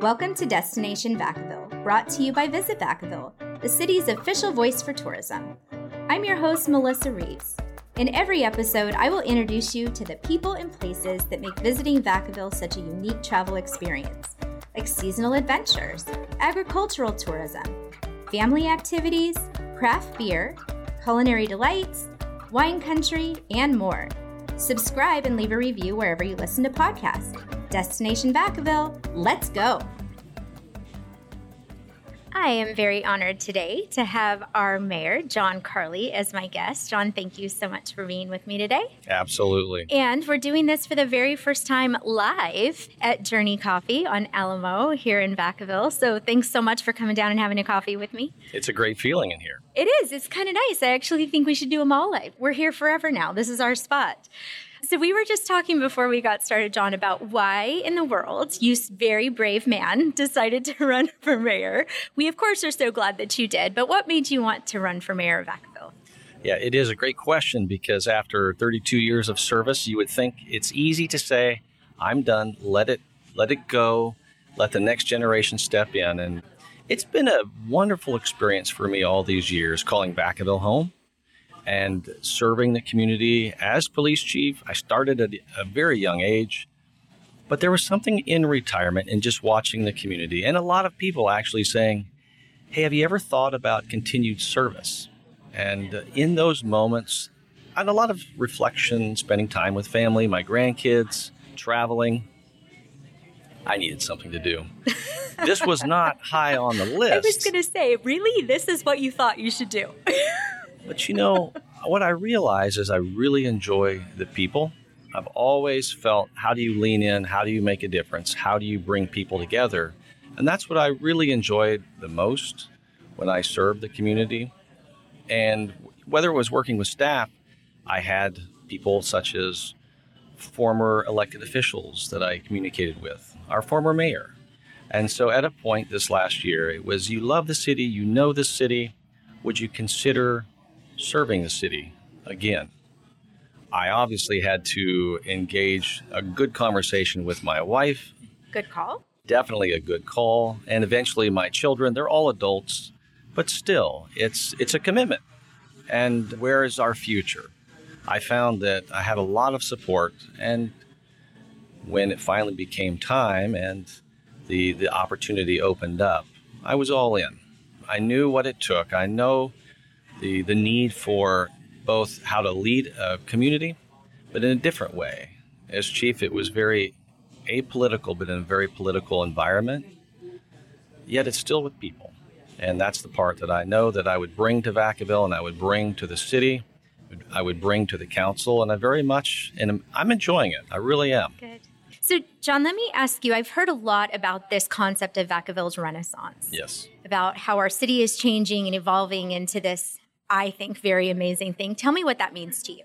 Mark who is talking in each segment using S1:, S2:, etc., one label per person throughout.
S1: Welcome to Destination Vacaville, brought to you by Visit Vacaville, the city's official voice for tourism. I'm your host, Melyssa Reeves. In every episode, I will introduce you to the people and places that make visiting Vacaville such a unique travel experience, like seasonal adventures, agricultural tourism, family activities, craft beer, culinary delights, wine country, and more. Subscribe and leave a review wherever you listen to podcasts. Destination Vacaville, let's go! I am very honored today to have our mayor, John Carli, as my guest. John, thank you so much for being with me today.
S2: Absolutely.
S1: And we're doing this for the very first time live at Journey Coffee on Alamo here in Vacaville. So thanks so much for coming down and having a coffee with me.
S2: It's a great feeling in here.
S1: It is. It's kind of nice. I actually think we should do them all live. We're here forever now. This is our spot. So we were just talking before we got started, John, about why in the world you very brave man decided to run for mayor. We of course are so glad that you did, but what made you want to run for mayor of Vacaville?
S2: Yeah, it is a great question because after 32 years of service, you would think it's easy to say, "I'm done. Let it let it go. Let the next generation step in." And it's been a wonderful experience for me all these years calling Vacaville home and serving the community as police chief. I started at a very young age, but there was something in retirement and just watching the community and a lot of people actually saying, Hey, have you ever thought about continued service? And uh, in those moments, I had a lot of reflection, spending time with family, my grandkids, traveling. I needed something to do. this was not high on the list. I
S1: was going to say, really? This is what you thought you should do?
S2: But you know, what I realize is I really enjoy the people. I've always felt how do you lean in? How do you make a difference? How do you bring people together? And that's what I really enjoyed the most when I served the community. And whether it was working with staff, I had people such as former elected officials that I communicated with, our former mayor. And so at a point this last year, it was you love the city, you know the city, would you consider serving the city again. I obviously had to engage a good conversation with my wife.
S1: Good call.
S2: Definitely a good call. And eventually my children, they're all adults, but still, it's it's a commitment. And where is our future? I found that I had a lot of support and when it finally became time and the the opportunity opened up, I was all in. I knew what it took. I know the, the need for both how to lead a community, but in a different way. As chief, it was very apolitical, but in a very political environment. Yet it's still with people. And that's the part that I know that I would bring to Vacaville and I would bring to the city, I would bring to the council, and I very much, and I'm enjoying it. I really am.
S1: Good. So, John, let me ask you I've heard a lot about this concept of Vacaville's renaissance.
S2: Yes.
S1: About how our city is changing and evolving into this I think, very amazing thing. Tell me what that means to you.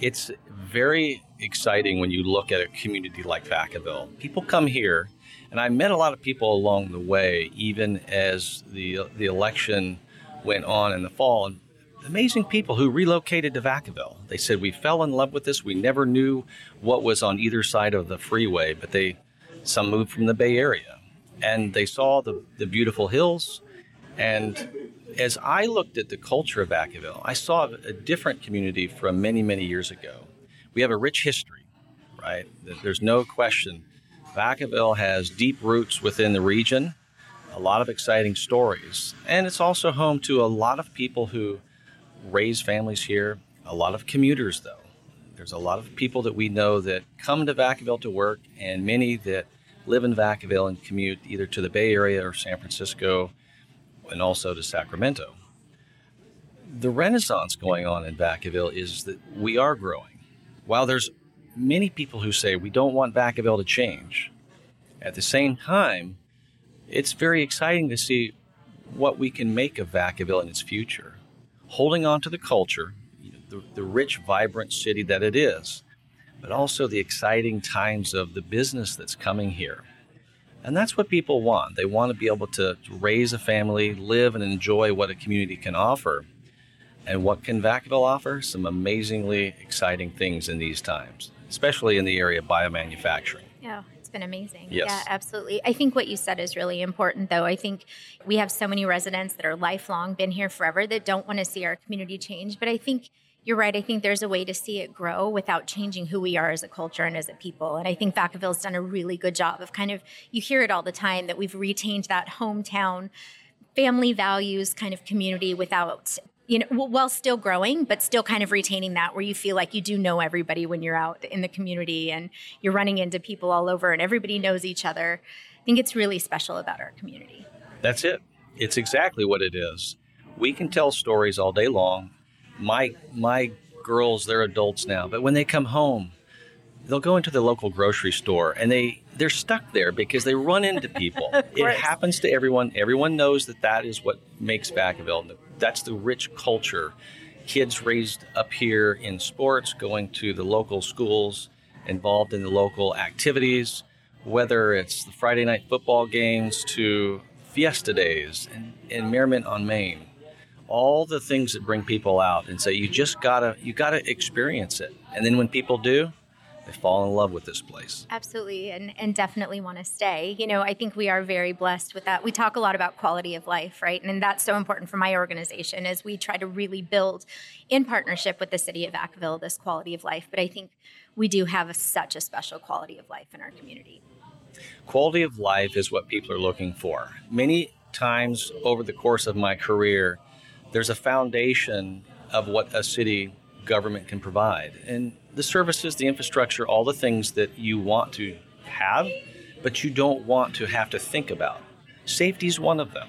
S2: It's very exciting when you look at a community like Vacaville. People come here, and I met a lot of people along the way, even as the the election went on in the fall. And amazing people who relocated to Vacaville. They said we fell in love with this. We never knew what was on either side of the freeway, but they some moved from the Bay Area, and they saw the the beautiful hills, and as I looked at the culture of Vacaville, I saw a different community from many, many years ago. We have a rich history, right? There's no question. Vacaville has deep roots within the region, a lot of exciting stories, and it's also home to a lot of people who raise families here, a lot of commuters, though. There's a lot of people that we know that come to Vacaville to work, and many that live in Vacaville and commute either to the Bay Area or San Francisco and also to Sacramento. The renaissance going on in Vacaville is that we are growing. While there's many people who say we don't want Vacaville to change, at the same time, it's very exciting to see what we can make of Vacaville in its future. Holding on to the culture, the, the rich, vibrant city that it is, but also the exciting times of the business that's coming here. And that's what people want. They want to be able to raise a family, live and enjoy what a community can offer. And what can Vacaville offer? Some amazingly exciting things in these times, especially in the area of biomanufacturing.
S1: Yeah, it's been amazing.
S2: Yes.
S1: Yeah, absolutely. I think what you said is really important, though. I think we have so many residents that are lifelong, been here forever, that don't want to see our community change. But I think you're right. I think there's a way to see it grow without changing who we are as a culture and as a people. And I think Vacaville's done a really good job of kind of, you hear it all the time that we've retained that hometown family values kind of community without you know while still growing but still kind of retaining that where you feel like you do know everybody when you're out in the community and you're running into people all over and everybody knows each other i think it's really special about our community
S2: that's it it's exactly what it is we can tell stories all day long my my girls they're adults now but when they come home they'll go into the local grocery store and they they're stuck there because they run into people. it happens to everyone. Everyone knows that that is what makes Vacaville. That's the rich culture. Kids raised up here in sports, going to the local schools, involved in the local activities, whether it's the Friday night football games to fiesta days and, and Merriment on Main. All the things that bring people out and say you just gotta you gotta experience it. And then when people do, they fall in love with this place.
S1: Absolutely, and, and definitely want to stay. You know, I think we are very blessed with that. We talk a lot about quality of life, right? And, and that's so important for my organization as we try to really build in partnership with the city of Vacaville this quality of life. But I think we do have a, such a special quality of life in our community.
S2: Quality of life is what people are looking for. Many times over the course of my career, there's a foundation of what a city government can provide. And the services, the infrastructure, all the things that you want to have, but you don't want to have to think about. Safety is one of them.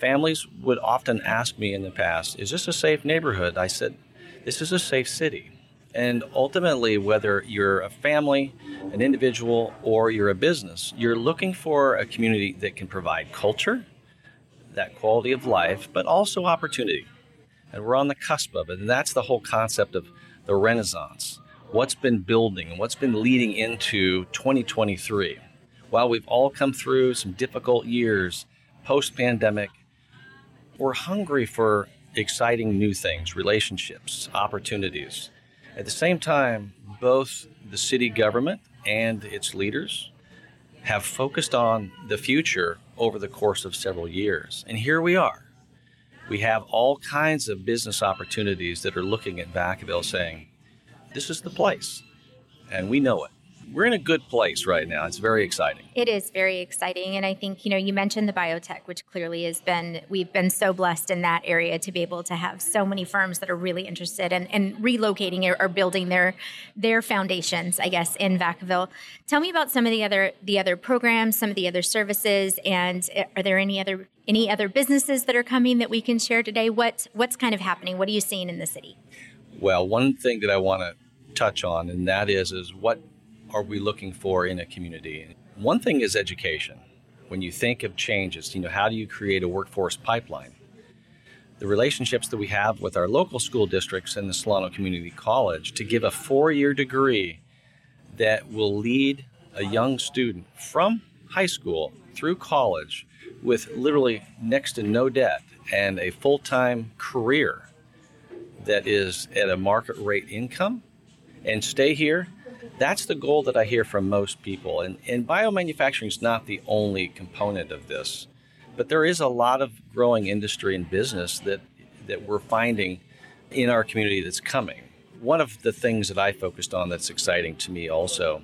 S2: Families would often ask me in the past, Is this a safe neighborhood? I said, This is a safe city. And ultimately, whether you're a family, an individual, or you're a business, you're looking for a community that can provide culture, that quality of life, but also opportunity. And we're on the cusp of it. And that's the whole concept of the Renaissance, what's been building and what's been leading into 2023. While we've all come through some difficult years post pandemic, we're hungry for exciting new things, relationships, opportunities. At the same time, both the city government and its leaders have focused on the future over the course of several years. And here we are we have all kinds of business opportunities that are looking at Vacaville saying, this is the place. And we know it we're in a good place right now. It's very exciting.
S1: It is very exciting. And I think, you know, you mentioned the biotech, which clearly has been, we've been so blessed in that area to be able to have so many firms that are really interested in, in relocating or, or building their their foundations, I guess, in Vacaville. Tell me about some of the other the other programs, some of the other services, and eh, are there any other any other businesses that are coming that we can share today? What what's kind of happening? What are you seeing in the city?
S2: Well, one thing that I want to touch on, and that is is what are we looking for in a community? One thing is education. When you think of changes, you know, how do you create a workforce pipeline? The relationships that we have with our local school districts and the Solano Community College to give a four year degree that will lead a young student from high school through college with literally next to no debt and a full time career that is at a market rate income and stay here that's the goal that I hear from most people. And, and biomanufacturing is not the only component of this, but there is a lot of growing industry and business that, that we're finding in our community that's coming. One of the things that I focused on that's exciting to me also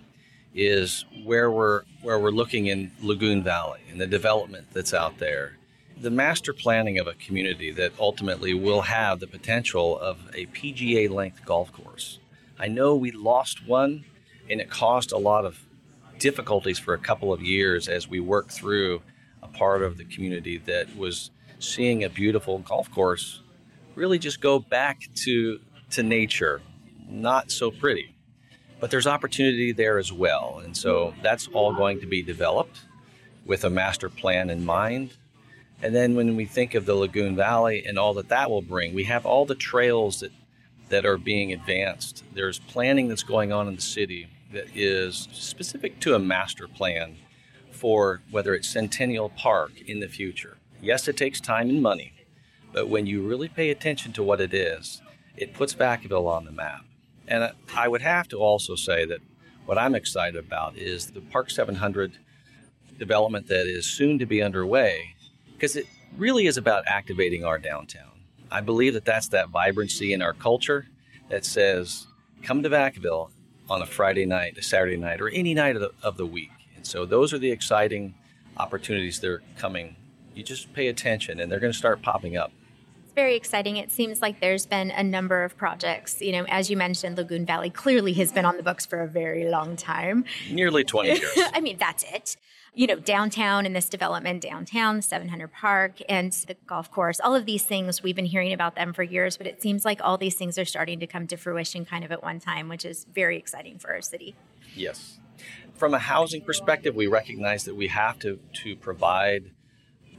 S2: is where we're where we're looking in Lagoon Valley and the development that's out there. The master planning of a community that ultimately will have the potential of a PGA length golf course. I know we lost one and it caused a lot of difficulties for a couple of years as we worked through a part of the community that was seeing a beautiful golf course really just go back to to nature. Not so pretty but there's opportunity there as well. And so that's all going to be developed with a master plan in mind. And then when we think of the lagoon valley and all that that will bring we have all the trails that that are being advanced. There's planning that's going on in the city that is specific to a master plan for whether it's Centennial Park in the future. Yes, it takes time and money, but when you really pay attention to what it is, it puts Vacaville on the map. And I would have to also say that what I'm excited about is the Park 700 development that is soon to be underway because it really is about activating our downtown. I believe that that's that vibrancy in our culture that says, come to Vacaville on a Friday night, a Saturday night, or any night of the, of the week. And so those are the exciting opportunities that are coming. You just pay attention and they're going to start popping up
S1: very exciting. It seems like there's been a number of projects. You know, as you mentioned, Lagoon Valley clearly has been on the books for a very long time.
S2: Nearly 20 years.
S1: I mean, that's it. You know, downtown and this development downtown, 700 Park, and the golf course, all of these things, we've been hearing about them for years, but it seems like all these things are starting to come to fruition kind of at one time, which is very exciting for our city.
S2: Yes. From a housing perspective, we recognize that we have to, to provide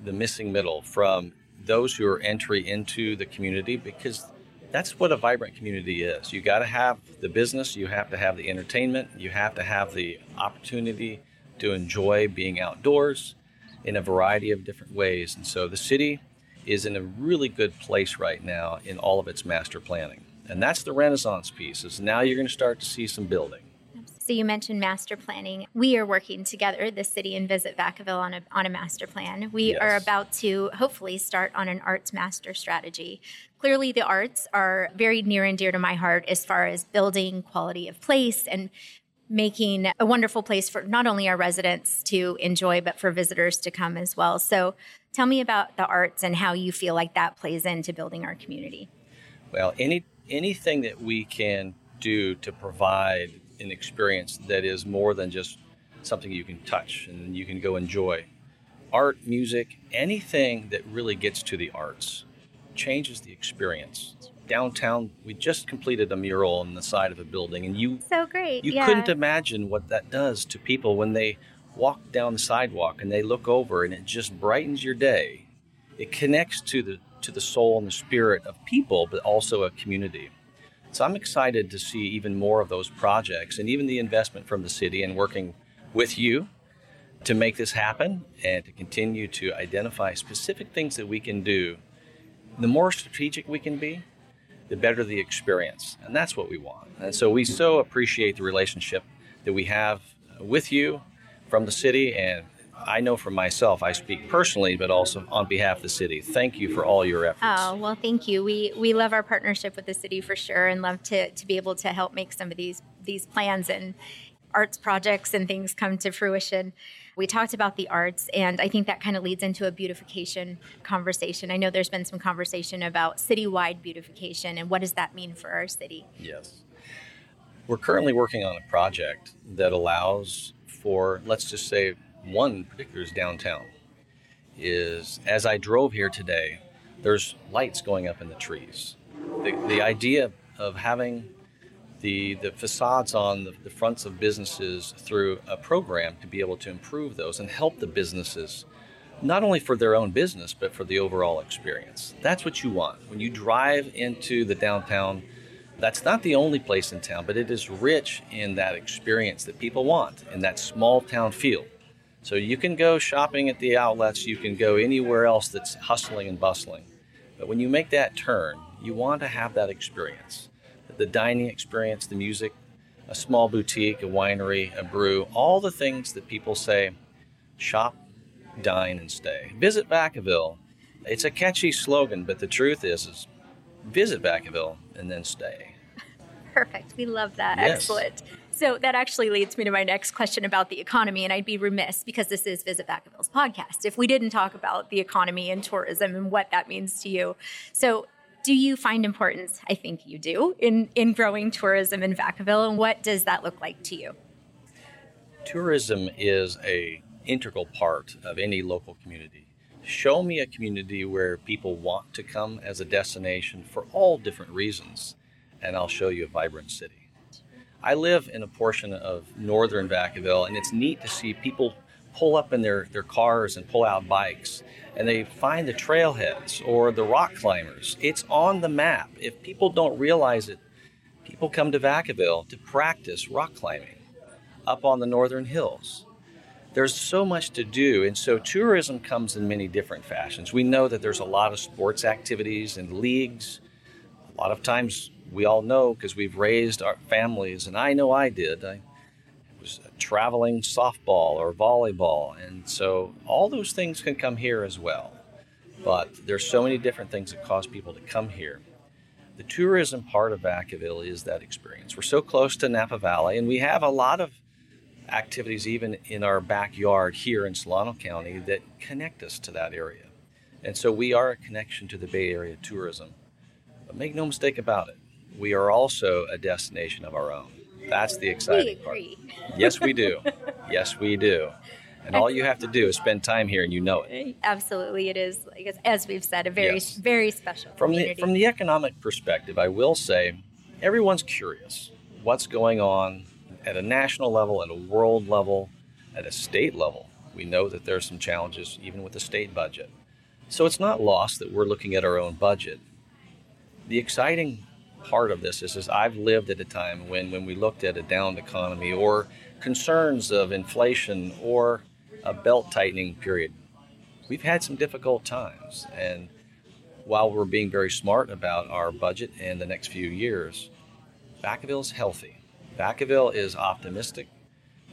S2: the missing middle from those who are entry into the community because that's what a vibrant community is. You got to have the business, you have to have the entertainment, you have to have the opportunity to enjoy being outdoors in a variety of different ways. And so the city is in a really good place right now in all of its master planning. And that's the renaissance piece. Is now you're going to start to see some building.
S1: So you mentioned master planning. We are working together, the city and Visit Vacaville, on a, on a master plan. We yes. are about to hopefully start on an arts master strategy. Clearly, the arts are very near and dear to my heart as far as building quality of place and making a wonderful place for not only our residents to enjoy, but for visitors to come as well. So tell me about the arts and how you feel like that plays into building our community.
S2: Well, any anything that we can do to provide an experience that is more than just something you can touch and you can go enjoy. Art, music, anything that really gets to the arts changes the experience. Downtown, we just completed a mural on the side of a building, and you
S1: so great.
S2: You
S1: yeah.
S2: couldn't imagine what that does to people when they walk down the sidewalk and they look over, and it just brightens your day. It connects to the to the soul and the spirit of people, but also a community. So I'm excited to see even more of those projects and even the investment from the city and working with you to make this happen and to continue to identify specific things that we can do. The more strategic we can be, the better the experience. And that's what we want. And so we so appreciate the relationship that we have with you from the city and I know for myself, I speak personally, but also on behalf of the city. Thank you for all your efforts.
S1: Oh, well, thank you. We we love our partnership with the city for sure and love to, to be able to help make some of these these plans and arts projects and things come to fruition. We talked about the arts, and I think that kind of leads into a beautification conversation. I know there's been some conversation about citywide beautification and what does that mean for our city?
S2: Yes. We're currently working on a project that allows for, let's just say, one particular is downtown. Is as I drove here today, there's lights going up in the trees. The, the idea of having the, the facades on the, the fronts of businesses through a program to be able to improve those and help the businesses not only for their own business but for the overall experience. That's what you want. When you drive into the downtown, that's not the only place in town, but it is rich in that experience that people want in that small town feel. So you can go shopping at the outlets, you can go anywhere else that's hustling and bustling. But when you make that turn, you want to have that experience the dining experience, the music, a small boutique, a winery, a brew, all the things that people say shop, dine, and stay. Visit Vacaville. It's a catchy slogan, but the truth is, is visit Vacaville and then stay.
S1: Perfect. We love that. Yes. Excellent. So that actually leads me to my next question about the economy. And I'd be remiss because this is Visit Vacaville's podcast if we didn't talk about the economy and tourism and what that means to you. So, do you find importance? I think you do in, in growing tourism in Vacaville. And what does that look like to you?
S2: Tourism is a integral part of any local community. Show me a community where people want to come as a destination for all different reasons, and I'll show you a vibrant city. I live in a portion of northern Vacaville, and it's neat to see people pull up in their, their cars and pull out bikes and they find the trailheads or the rock climbers. It's on the map. If people don't realize it, people come to Vacaville to practice rock climbing up on the northern hills. There's so much to do, and so tourism comes in many different fashions. We know that there's a lot of sports activities and leagues. A lot of times we all know because we've raised our families, and I know I did. I was traveling softball or volleyball. And so all those things can come here as well. But there's so many different things that cause people to come here. The tourism part of Vacaville is that experience. We're so close to Napa Valley, and we have a lot of activities even in our backyard here in Solano County that connect us to that area. And so we are a connection to the Bay Area tourism. But make no mistake about it, we are also a destination of our own. That's the exciting
S1: part.
S2: yes, we do. yes, we do. And all you have to do is spend time here, and you know it.
S1: Absolutely, it is. As we've said, a very, yes. very special
S2: from
S1: community.
S2: the from the economic perspective. I will say, everyone's curious what's going on at a national level, at a world level, at a state level. We know that there are some challenges even with the state budget. So it's not lost that we're looking at our own budget. The exciting part of this is, is I've lived at a time when, when we looked at a downed economy or concerns of inflation or a belt tightening period. We've had some difficult times, and while we're being very smart about our budget in the next few years, Vacaville is healthy. Vacaville is optimistic.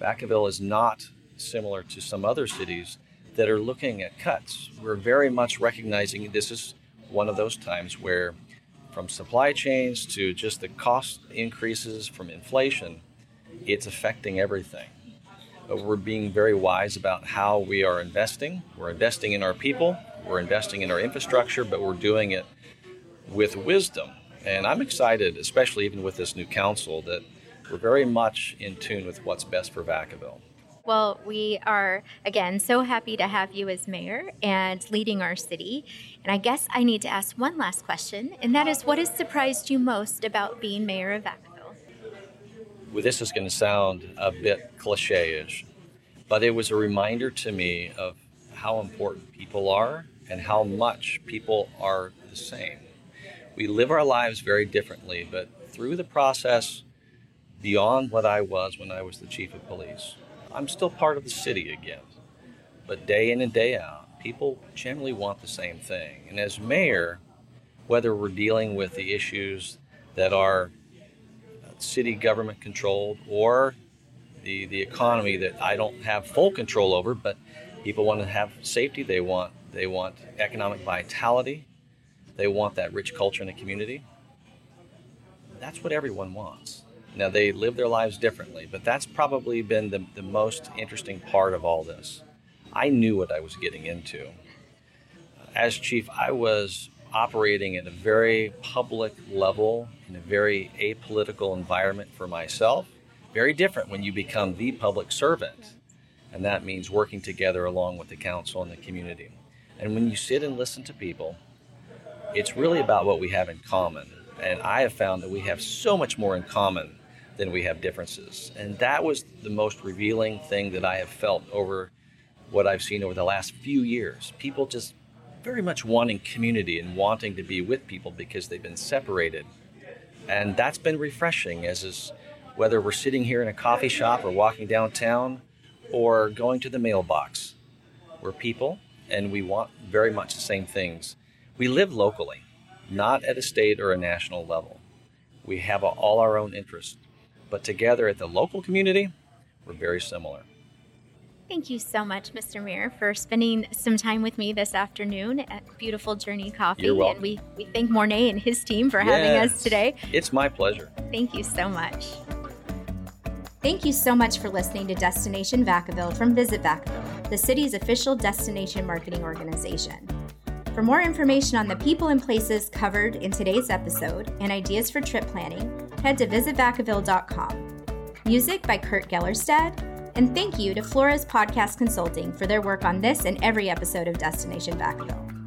S2: Vacaville is not similar to some other cities that are looking at cuts. We're very much recognizing this is one of those times where from supply chains to just the cost increases from inflation, it's affecting everything. But we're being very wise about how we are investing. We're investing in our people, we're investing in our infrastructure, but we're doing it with wisdom. And I'm excited, especially even with this new council, that we're very much in tune with what's best for Vacaville.
S1: Well, we are, again, so happy to have you as mayor and leading our city. And I guess I need to ask one last question, and that is what has surprised you most about being mayor of Vacaville?
S2: Well, this is going to sound a bit cliche ish, but it was a reminder to me of how important people are and how much people are the same. We live our lives very differently, but through the process, beyond what I was when I was the chief of police, I'm still part of the city again. But day in and day out, people generally want the same thing. And as mayor, whether we're dealing with the issues that are city government controlled or the, the economy that I don't have full control over, but people want to have safety, they want they want economic vitality, they want that rich culture in the community. That's what everyone wants. Now, they live their lives differently, but that's probably been the, the most interesting part of all this. I knew what I was getting into. As chief, I was operating at a very public level in a very apolitical environment for myself. Very different when you become the public servant, and that means working together along with the council and the community. And when you sit and listen to people, it's really about what we have in common. And I have found that we have so much more in common than we have differences. And that was the most revealing thing that I have felt over what I've seen over the last few years. People just very much wanting community and wanting to be with people because they've been separated. And that's been refreshing as is whether we're sitting here in a coffee shop or walking downtown or going to the mailbox. We're people and we want very much the same things. We live locally, not at a state or a national level. We have all our own interests but together at the local community, we're very similar.
S1: Thank you so much, Mr. Mayor, for spending some time with me this afternoon at Beautiful Journey Coffee.
S2: You're welcome.
S1: And we, we thank Mornay and his team for yes. having us today.
S2: It's my pleasure.
S1: Thank you so much. Thank you so much for listening to Destination Vacaville from Visit Vacaville, the city's official destination marketing organization. For more information on the people and places covered in today's episode and ideas for trip planning, head to visitvacaville.com. Music by Kurt Gellerstad, and thank you to Flores Podcast Consulting for their work on this and every episode of Destination Vacaville.